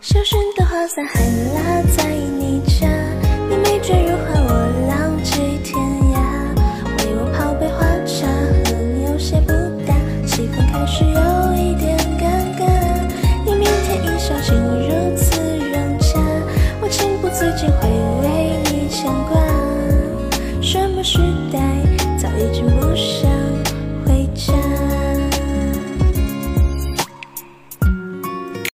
小心的花在海落